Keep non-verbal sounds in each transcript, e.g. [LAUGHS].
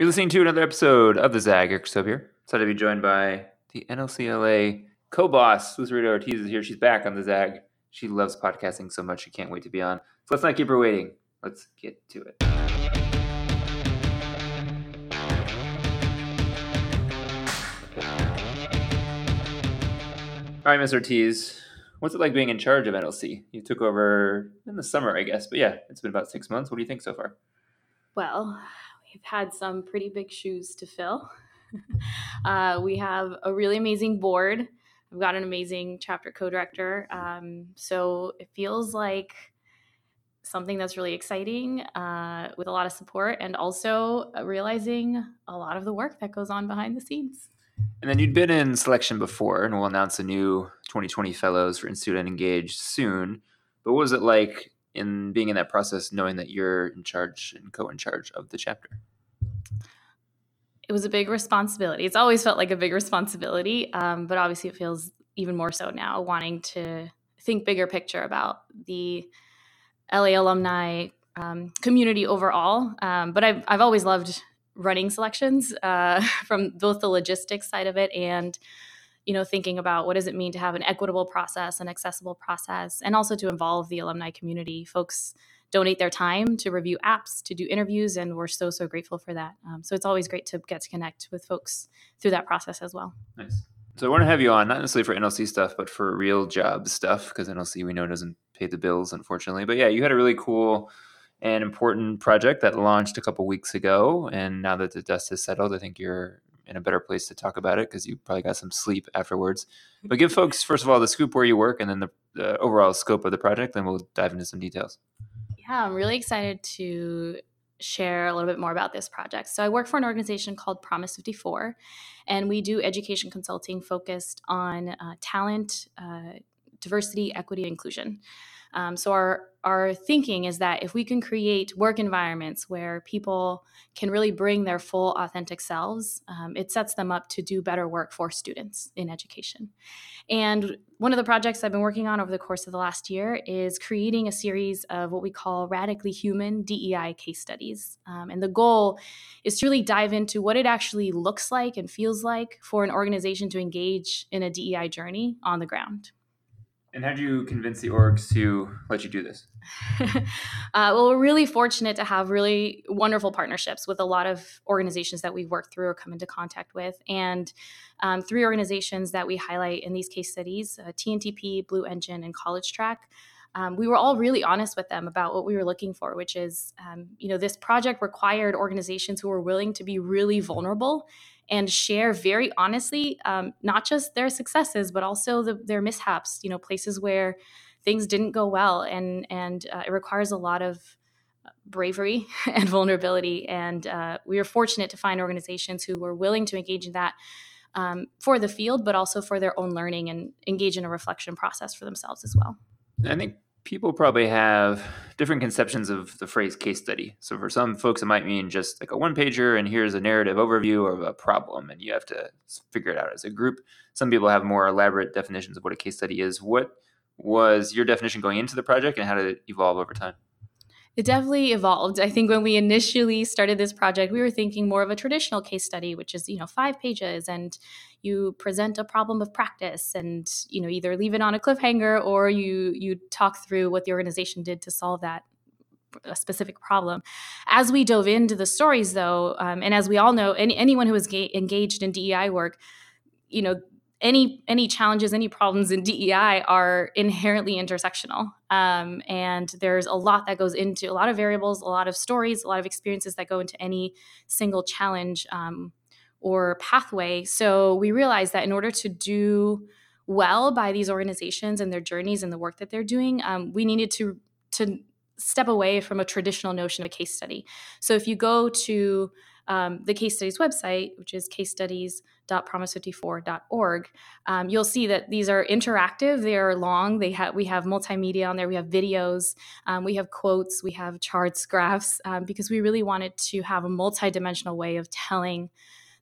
You're listening to another episode of the Zag. Eric Soap here. Excited to be joined by the NLCLA co-boss, Lucerito Ortiz is here. She's back on the Zag. She loves podcasting so much she can't wait to be on. So let's not keep her waiting. Let's get to it. All right, Ms. Ortiz, what's it like being in charge of NLC? You took over in the summer, I guess, but yeah, it's been about six months. What do you think so far? Well, we've had some pretty big shoes to fill. [LAUGHS] uh, we have a really amazing board. We've got an amazing chapter co-director. Um, so it feels like something that's really exciting uh, with a lot of support and also realizing a lot of the work that goes on behind the scenes. And then you'd been in selection before, and we'll announce a new 2020 fellows for Institute Engage soon. But what was it like in being in that process, knowing that you're in charge and co in charge of the chapter? It was a big responsibility. It's always felt like a big responsibility, um, but obviously it feels even more so now, wanting to think bigger picture about the LA alumni um, community overall. Um, but I've, I've always loved running selections uh, [LAUGHS] from both the logistics side of it and you know thinking about what does it mean to have an equitable process an accessible process and also to involve the alumni community. Folks donate their time to review apps to do interviews and we're so so grateful for that. Um, so it's always great to get to connect with folks through that process as well. Nice. So i want to have you on not necessarily for nlc stuff but for real job stuff because nlc we know doesn't pay the bills unfortunately. But yeah you had a really cool an important project that launched a couple weeks ago. And now that the dust has settled, I think you're in a better place to talk about it because you probably got some sleep afterwards. [LAUGHS] But give folks, first of all, the scoop where you work and then the, the overall scope of the project, then we'll dive into some details. Yeah, I'm really excited to share a little bit more about this project. So I work for an organization called Promise54, and we do education consulting focused on uh, talent, uh, diversity, equity, and inclusion. Um, so our our thinking is that if we can create work environments where people can really bring their full authentic selves, um, it sets them up to do better work for students in education. And one of the projects I've been working on over the course of the last year is creating a series of what we call radically human DEI case studies. Um, and the goal is to really dive into what it actually looks like and feels like for an organization to engage in a DEI journey on the ground. And how did you convince the orgs to let you do this? [LAUGHS] uh, well, we're really fortunate to have really wonderful partnerships with a lot of organizations that we work through or come into contact with. And um, three organizations that we highlight in these case studies uh, TNTP, Blue Engine, and College Track. Um, we were all really honest with them about what we were looking for, which is, um, you know, this project required organizations who were willing to be really vulnerable and share very honestly um, not just their successes but also the, their mishaps you know places where things didn't go well. And and uh, it requires a lot of bravery [LAUGHS] and vulnerability. And uh, we were fortunate to find organizations who were willing to engage in that um, for the field but also for their own learning and engage in a reflection process for themselves as well i think people probably have different conceptions of the phrase case study. So for some folks, it might mean just like a one pager and here's a narrative overview of a problem, and you have to figure it out as a group. Some people have more elaborate definitions of what a case study is. What was your definition going into the project, and how did it evolve over time? It definitely evolved. I think when we initially started this project, we were thinking more of a traditional case study, which is, you know, five pages and you present a problem of practice and, you know, either leave it on a cliffhanger or you you talk through what the organization did to solve that a specific problem. As we dove into the stories, though, um, and as we all know, any, anyone who is ga- engaged in DEI work, you know, any any challenges, any problems in DEI are inherently intersectional, um, and there's a lot that goes into a lot of variables, a lot of stories, a lot of experiences that go into any single challenge um, or pathway. So we realized that in order to do well by these organizations and their journeys and the work that they're doing, um, we needed to to step away from a traditional notion of a case study. So if you go to um, the case studies website, which is case studies promise54.org, um, you'll see that these are interactive. They are long. They have we have multimedia on there. We have videos. Um, we have quotes. We have charts, graphs, um, because we really wanted to have a multidimensional way of telling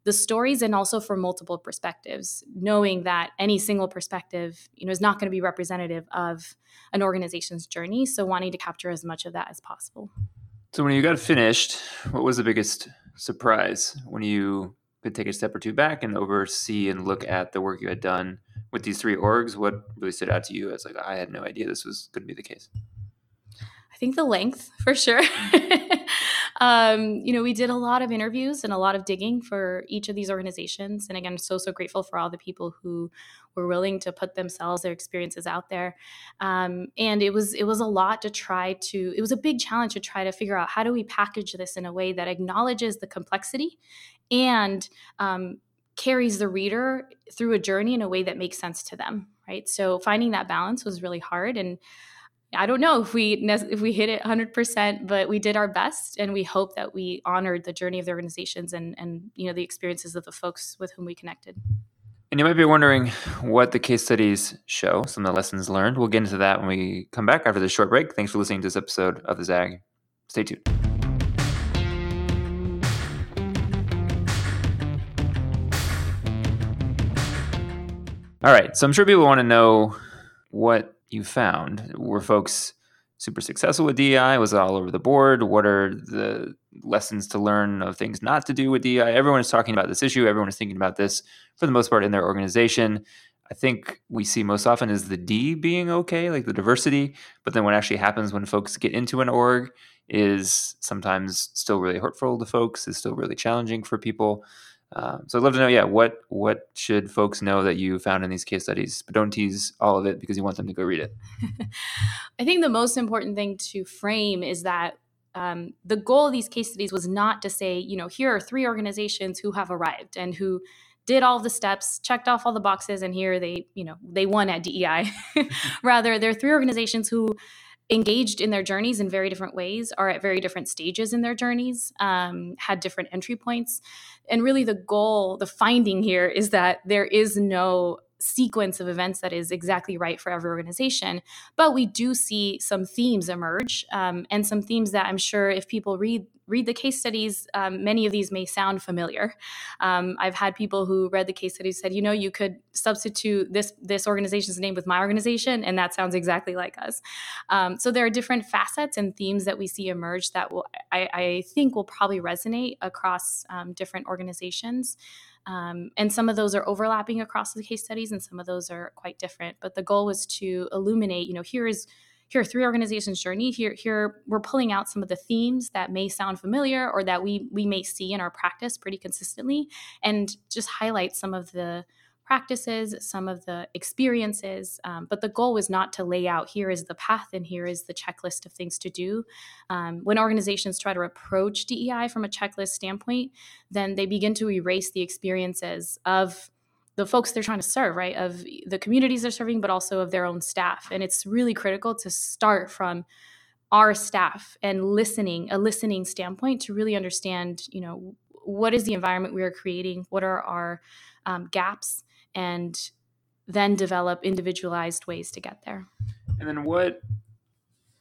the stories and also for multiple perspectives knowing that any single perspective you know is not going to be representative of an organization's journey so wanting to capture as much of that as possible so when you got finished what was the biggest surprise when you could take a step or two back and oversee and look at the work you had done with these three orgs? What really stood out to you as like I had no idea this was going to be the case? I think the length for sure. [LAUGHS] um, you know, we did a lot of interviews and a lot of digging for each of these organizations. And again, so, so grateful for all the people who were willing to put themselves, their experiences out there. Um, and it was, it was a lot to try to, it was a big challenge to try to figure out how do we package this in a way that acknowledges the complexity and um, carries the reader through a journey in a way that makes sense to them. Right. So finding that balance was really hard. And I don't know if we if we hit it 100%, but we did our best, and we hope that we honored the journey of the organizations and and you know the experiences of the folks with whom we connected. And you might be wondering what the case studies show, some of the lessons learned. We'll get into that when we come back after this short break. Thanks for listening to this episode of the Zag. Stay tuned. All right, so I'm sure people want to know what you found? Were folks super successful with DEI? Was it all over the board? What are the lessons to learn of things not to do with DEI? Everyone is talking about this issue. Everyone is thinking about this for the most part in their organization. I think we see most often is the D being okay, like the diversity. But then what actually happens when folks get into an org is sometimes still really hurtful to folks, is still really challenging for people. Um, so I'd love to know, yeah, what what should folks know that you found in these case studies? But don't tease all of it because you want them to go read it. [LAUGHS] I think the most important thing to frame is that um, the goal of these case studies was not to say, you know, here are three organizations who have arrived and who did all the steps, checked off all the boxes, and here they, you know, they won at DEI. [LAUGHS] Rather, there are three organizations who engaged in their journeys in very different ways, are at very different stages in their journeys, um, had different entry points. And really, the goal, the finding here is that there is no sequence of events that is exactly right for every organization. But we do see some themes emerge, um, and some themes that I'm sure if people read read the case studies, um, many of these may sound familiar. Um, I've had people who read the case studies said, you know, you could substitute this this organization's name with my organization, and that sounds exactly like us. Um, so there are different facets and themes that we see emerge that will I, I think will probably resonate across um, different organizations. Um, and some of those are overlapping across the case studies, and some of those are quite different. But the goal was to illuminate, you know, here is here are three organizations' journey. Here, here we're pulling out some of the themes that may sound familiar or that we we may see in our practice pretty consistently, and just highlight some of the practices, some of the experiences. Um, but the goal was not to lay out here is the path and here is the checklist of things to do. Um, when organizations try to approach DEI from a checklist standpoint, then they begin to erase the experiences of the folks they're trying to serve, right? Of the communities they're serving, but also of their own staff. And it's really critical to start from our staff and listening, a listening standpoint to really understand, you know, what is the environment we are creating? What are our um, gaps? And then develop individualized ways to get there. And then what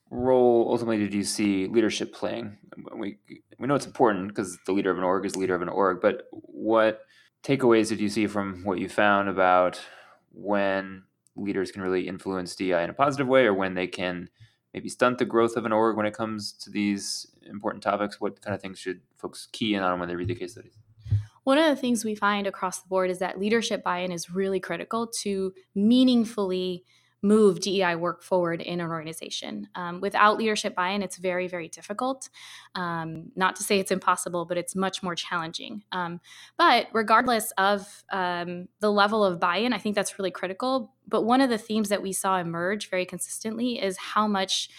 role ultimately did you see leadership playing? We we know it's important because the leader of an org is the leader of an org, but what takeaways did you see from what you found about when leaders can really influence DI in a positive way or when they can maybe stunt the growth of an org when it comes to these important topics? What kind of things should folks key in on when they read the case studies? One of the things we find across the board is that leadership buy in is really critical to meaningfully move DEI work forward in an organization. Um, without leadership buy in, it's very, very difficult. Um, not to say it's impossible, but it's much more challenging. Um, but regardless of um, the level of buy in, I think that's really critical. But one of the themes that we saw emerge very consistently is how much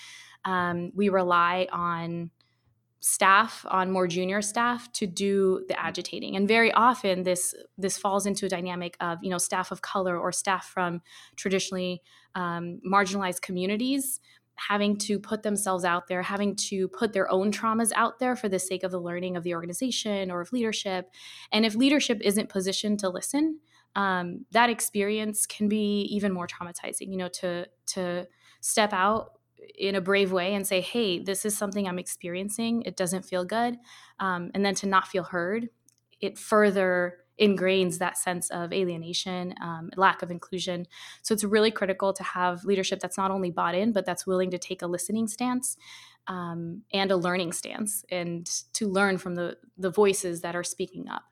um, we rely on staff on more junior staff to do the agitating. And very often this this falls into a dynamic of you know staff of color or staff from traditionally um, marginalized communities having to put themselves out there having to put their own traumas out there for the sake of the learning of the organization or of leadership. And if leadership isn't positioned to listen um, that experience can be even more traumatizing you know to to step out in a brave way and say, hey, this is something I'm experiencing. It doesn't feel good. Um, and then to not feel heard, it further ingrains that sense of alienation, um, lack of inclusion. So it's really critical to have leadership that's not only bought in, but that's willing to take a listening stance. um, and a learning stance, and to learn from the the voices that are speaking up.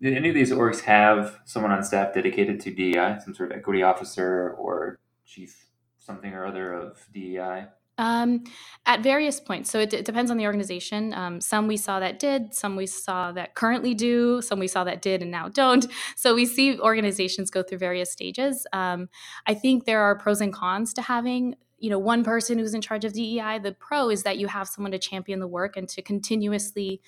Did any of these orgs have someone on staff dedicated to DEI, some sort of equity officer or chief something or other of DEI? Um, at various points. So it, it, depends on the organization. Um, some we saw that did, some we saw that currently do, some we saw that did and now don't. So we see organizations go through various stages. Um, I think there are pros and cons to having you know one person who's in charge of DEI. The pro is that you have someone to champion the work and to continuously.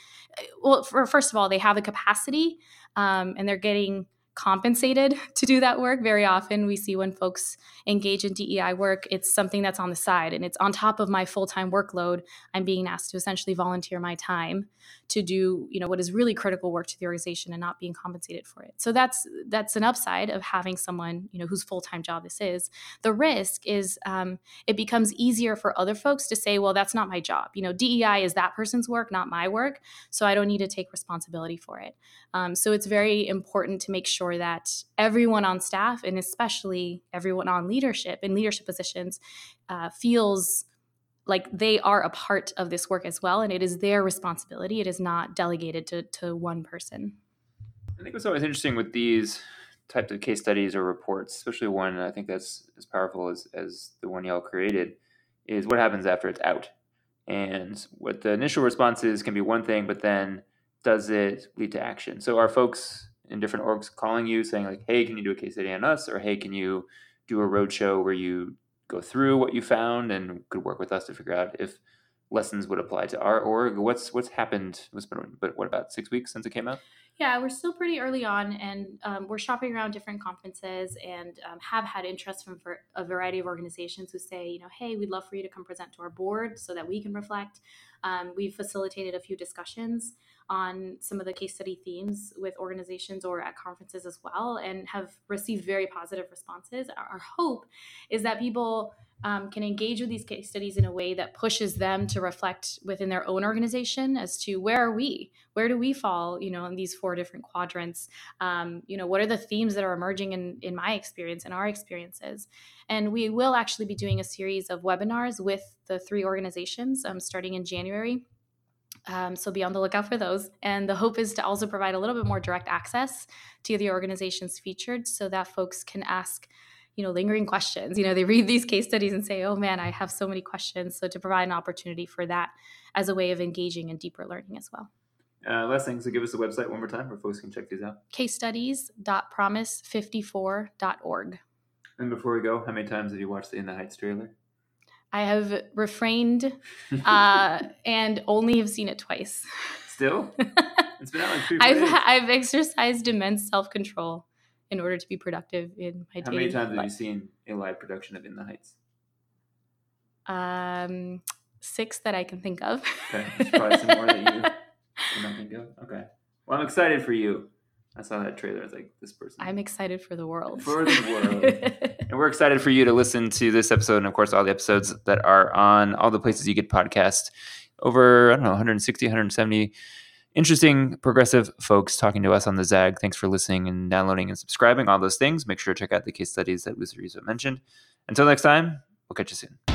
Well, for, first of all, they have the capacity um, and they're getting compensated to do that work. Very often we see when folks engage in DEI work, it's something that's on the side and it's on top of my full-time workload. I'm being asked to essentially volunteer my time to do, you know, what is really critical work to the organization and not being compensated for it. So that's that's an upside of having someone, you know, whose full-time job this is. The risk is um, it becomes easier for other folks to say, well, that's not my job. You know, DEI is that person's work, not my work. So I don't need to take responsibility for it. Um, so it's very important to make sure that everyone on staff and especially everyone on leadership in leadership positions uh, feels like they are a part of this work as well and it is their responsibility. It is not delegated to, to one person. I think what's always interesting with these types of case studies or reports especially one i think that's as powerful as, as the one y'all created is what happens after it's out. And what the initial responses can be one thing but then does it lead to action? So are folks in different orgs calling you saying like hey can you do a case study on us or hey can you do a roadshow where you go through what you found and could work with us to figure out if lessons would apply to our org. What's what's happened? It's been but what about six weeks since it came out? Yeah, we're still pretty early on, and um, we're shopping around different conferences and um, have had interest from a variety of organizations who say, you know, hey, we'd love for you to come present to our board so that we can reflect. Um, we've facilitated a few discussions on some of the case study themes with organizations or at conferences as well, and have received very positive responses. Our hope is that people um, can engage with these case studies in a way that pushes them to reflect within their own organization as to where are we? Where do we fall you know in these four different quadrants? Um, you know what are the themes that are emerging in in my experience and our experiences? And we will actually be doing a series of webinars with the three organizations um, starting in january um, so be on the lookout for those. And the hope is to also provide a little bit more direct access to the organizations featured so that folks can ask you know lingering questions. You know they read these case studies and say oh man i have so many questions. So to provide an opportunity for that as a way of engaging in deeper learning as well. Uh, last thing so give us the website one more time where folks can check these out. Case studies.promise54.org and before we go how many times have you watched the in the heights trailer i have refrained uh, [LAUGHS] and only have seen it twice still [LAUGHS] it's been out like three I've, I've exercised immense self-control in order to be productive in my day. How many times life. have you seen a live production of In the Heights? Um, six that I can think of. Okay, There's probably some more that you [LAUGHS] cannot think of. Okay, well, I'm excited for you. I saw that trailer. I was like, this person. I'm excited for the world. For the world. [LAUGHS] and we're excited for you to listen to this episode and, of course, all the episodes that are on all the places you get podcast. Over, I don't know, 160, 170 interesting progressive folks talking to us on the Zag. Thanks for listening and downloading and subscribing, all those things. Make sure to check out the case studies that Lucerito mentioned. Until next time, we'll catch you soon.